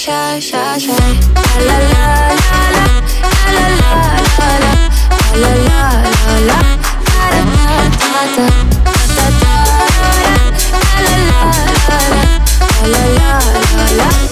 shy, shy, shy. La la la la, la la la la, la la la la, la la la la, la la la la, la la la la.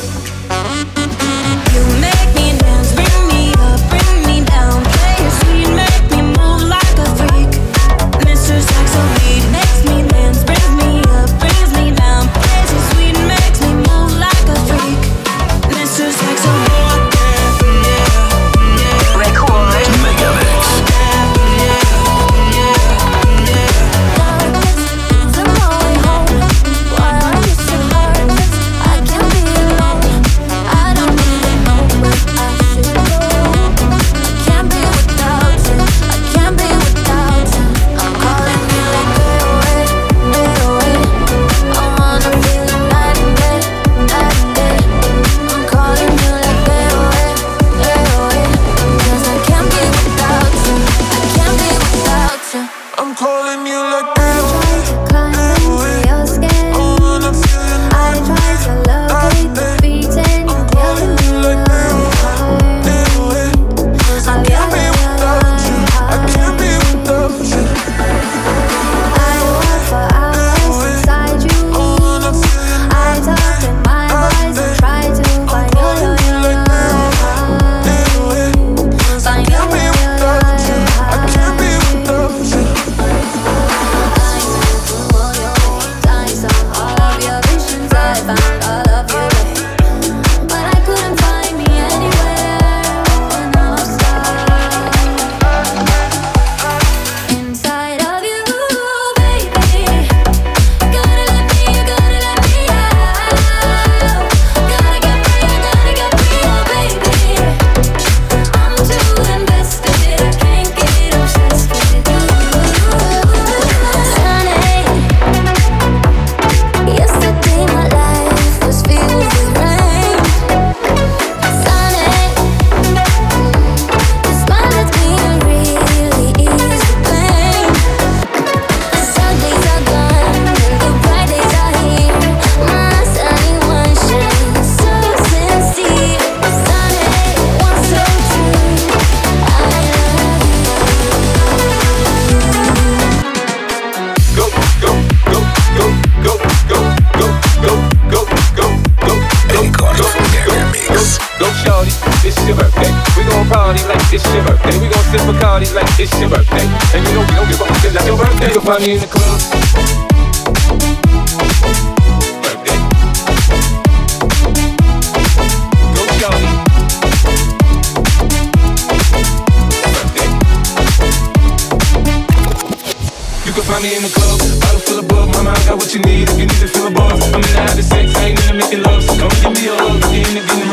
Bottles full of bug, mama, I got what you need. If you need to feel a buzz, I'm in the habit sex, I ain't into making love. So come give me a hug, if you into getting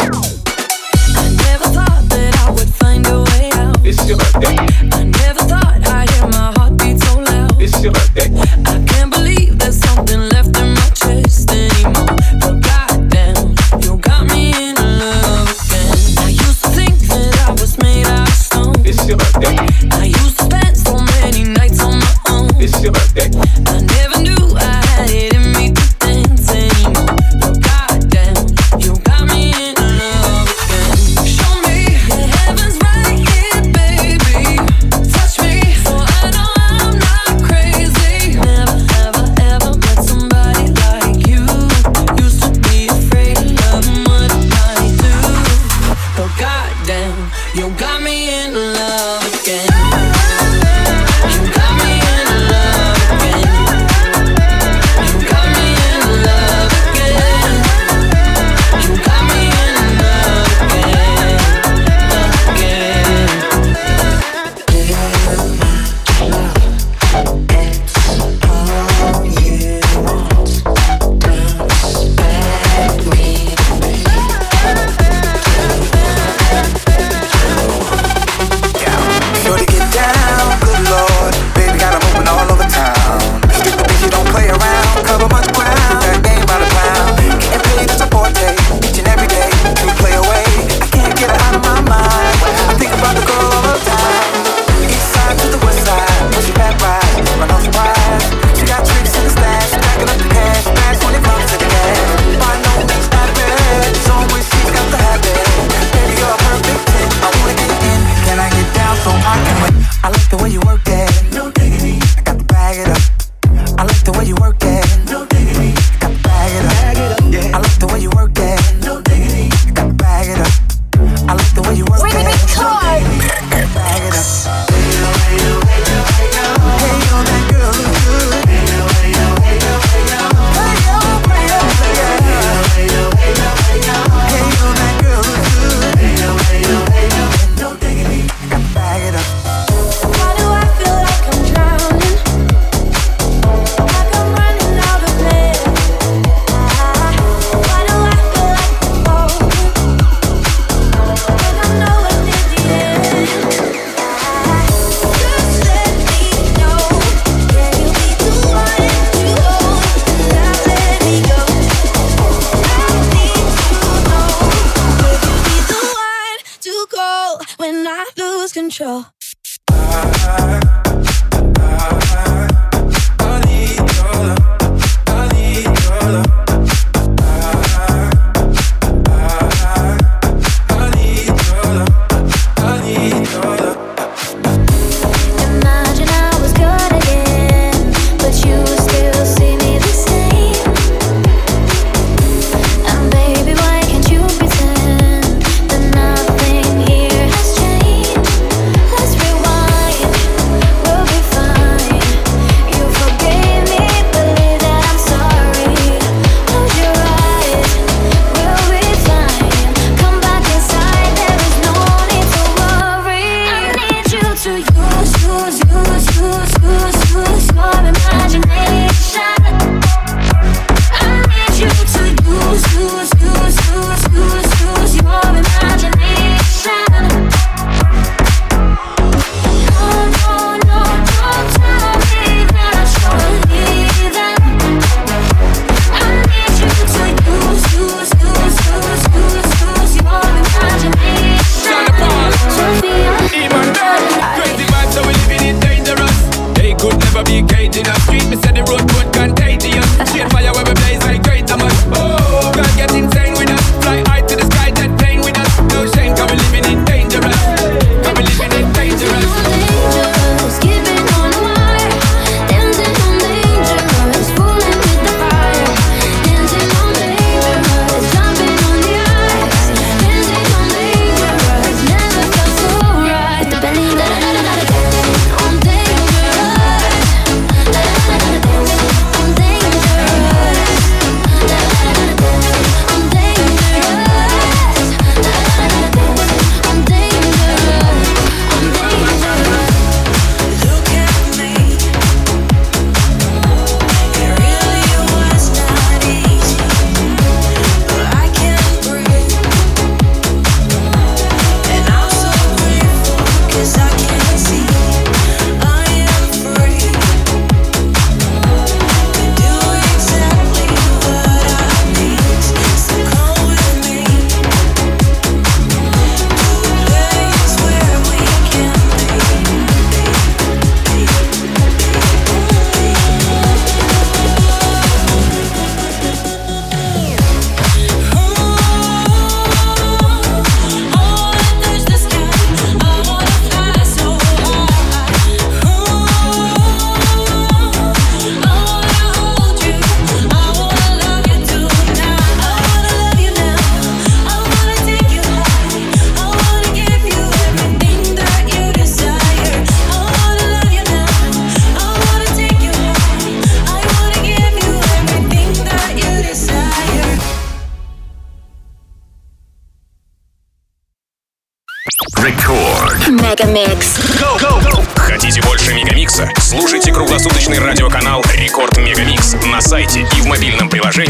I never thought that I would find a way out. It's your birthday. I never thought I'd hear my heart beat so loud. It's your birthday. I can't believe there's something left in my chest anymore.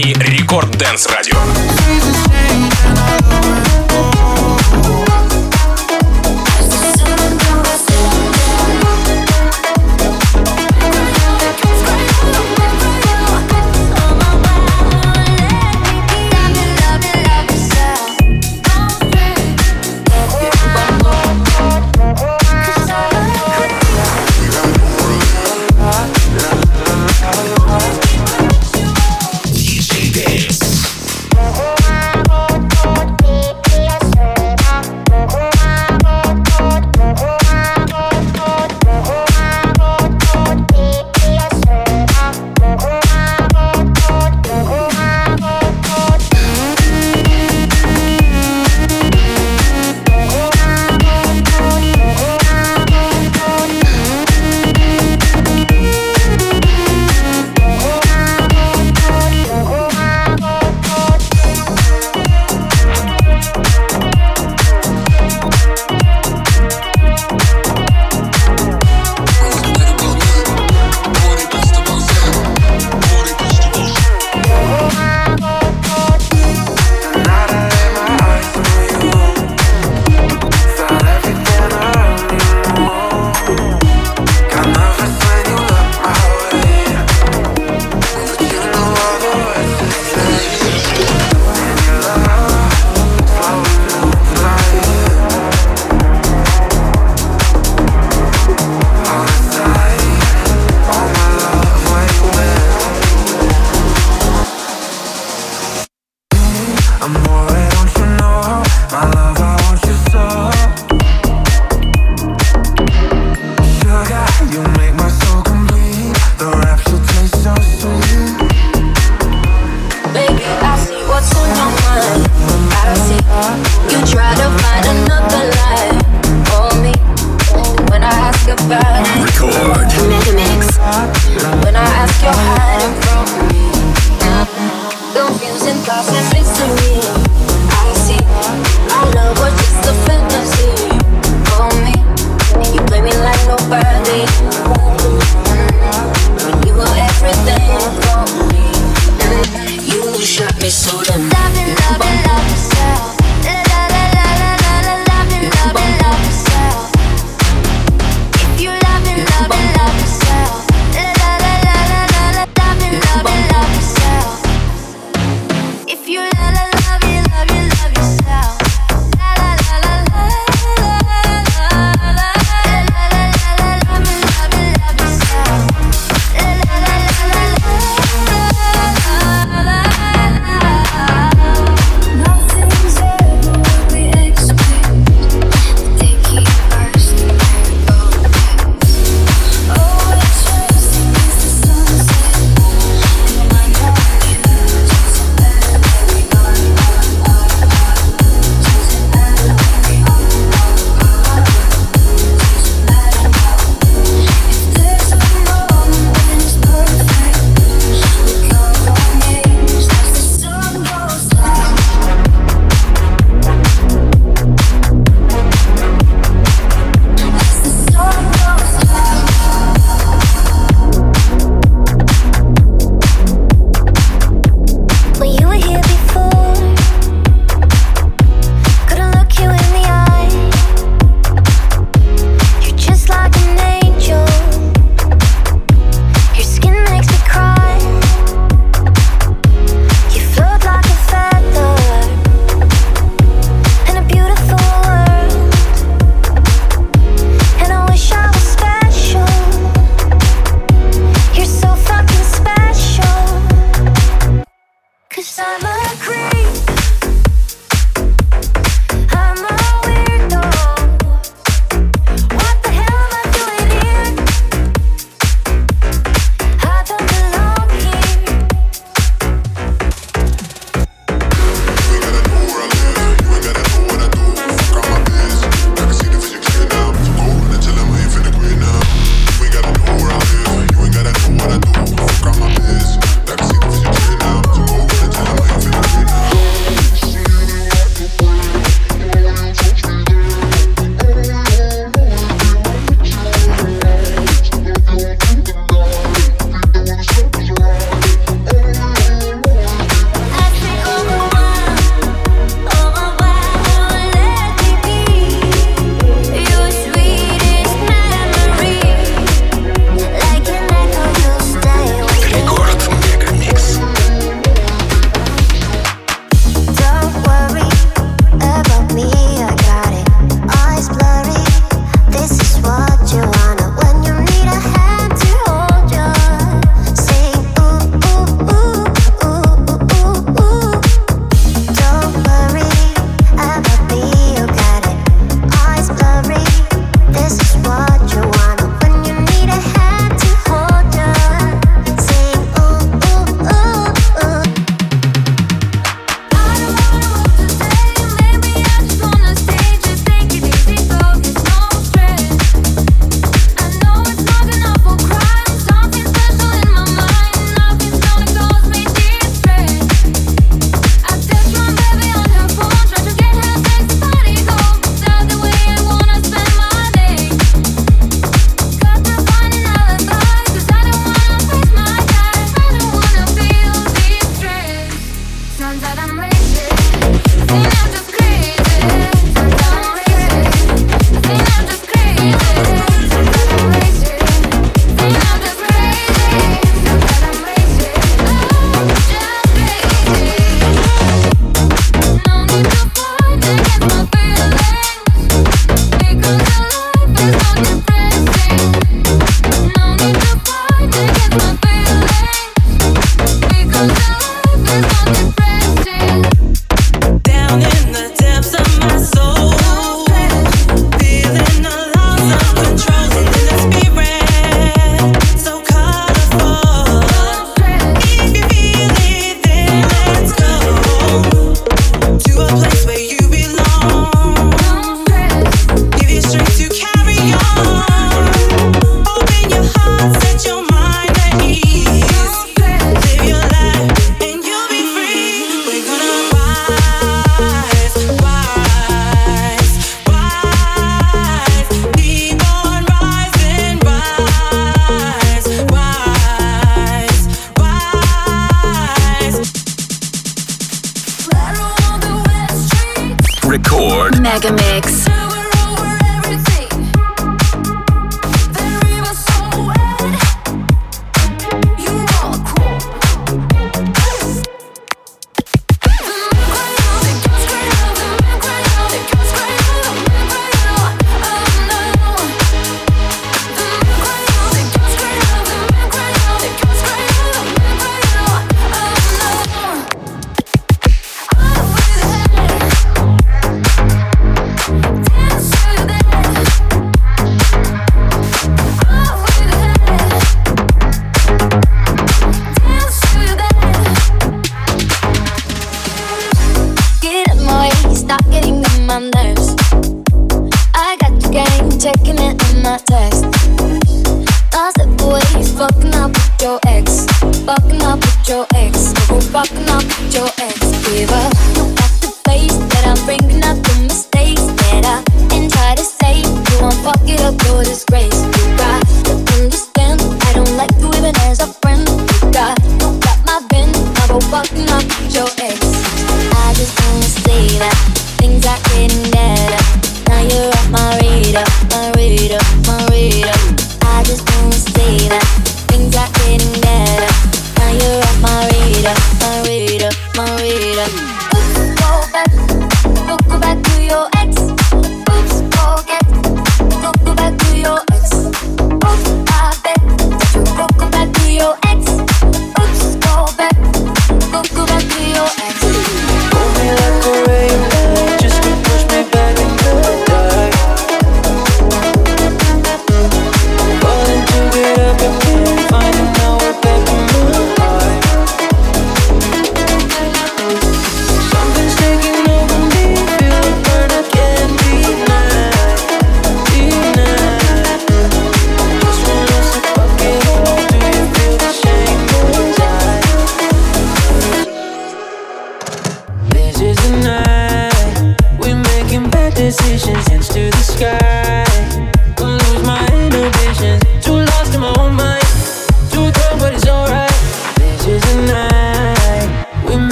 компании Рекорд Дэнс Радио.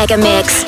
Mega mix.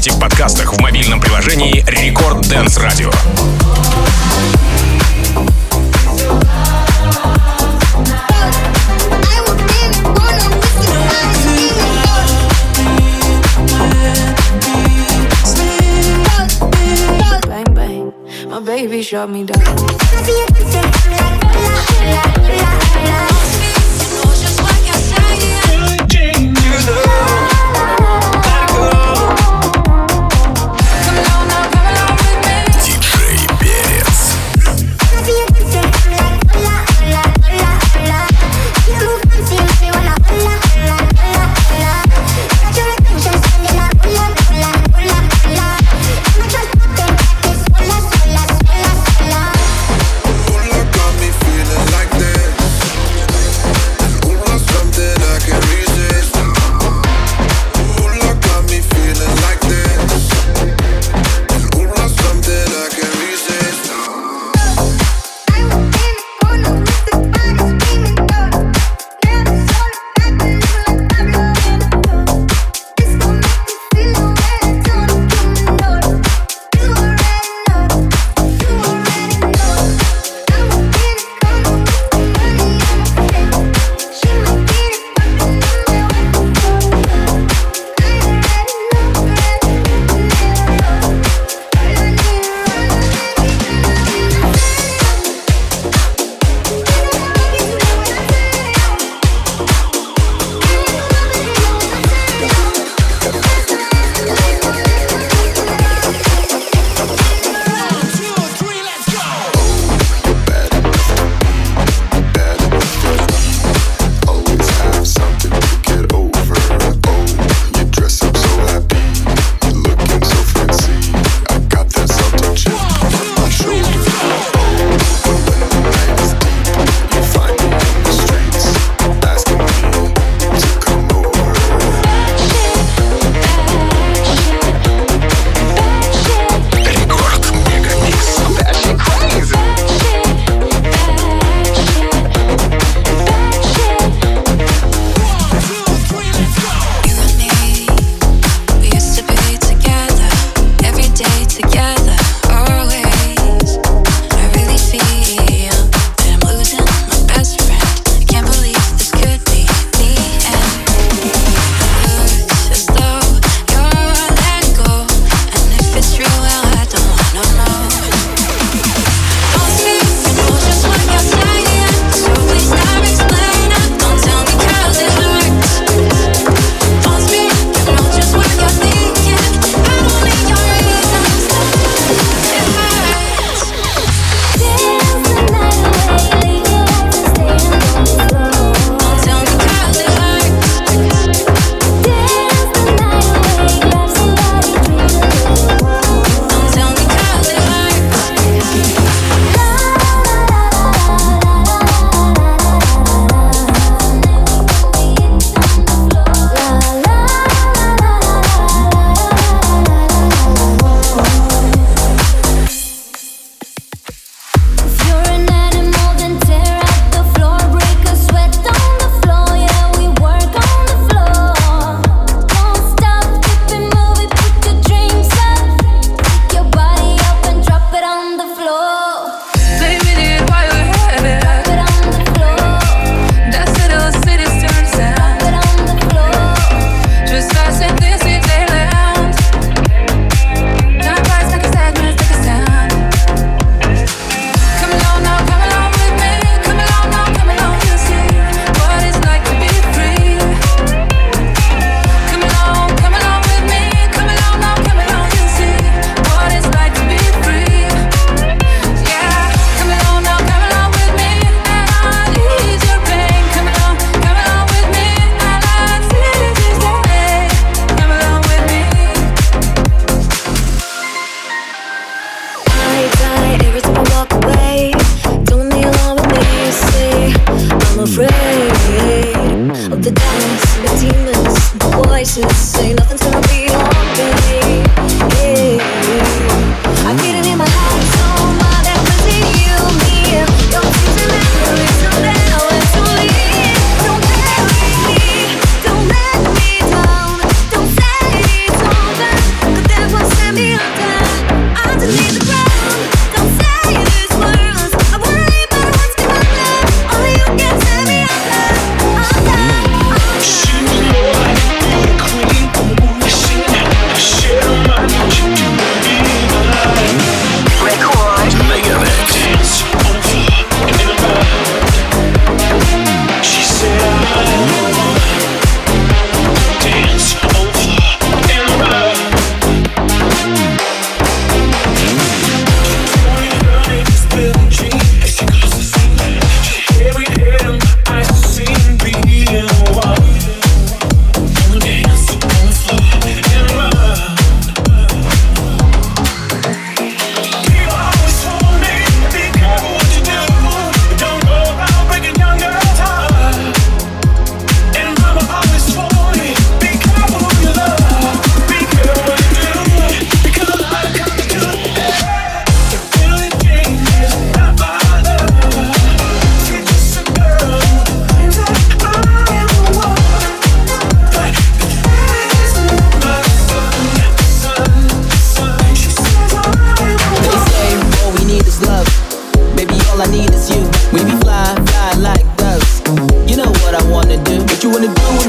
слушайте в подкастах в мобильном приложении Рекорд Дэнс Радио. Baby shut me down. Until to be on. all I need is you. We be fly, fly like doves. You know what I wanna do. What you wanna do?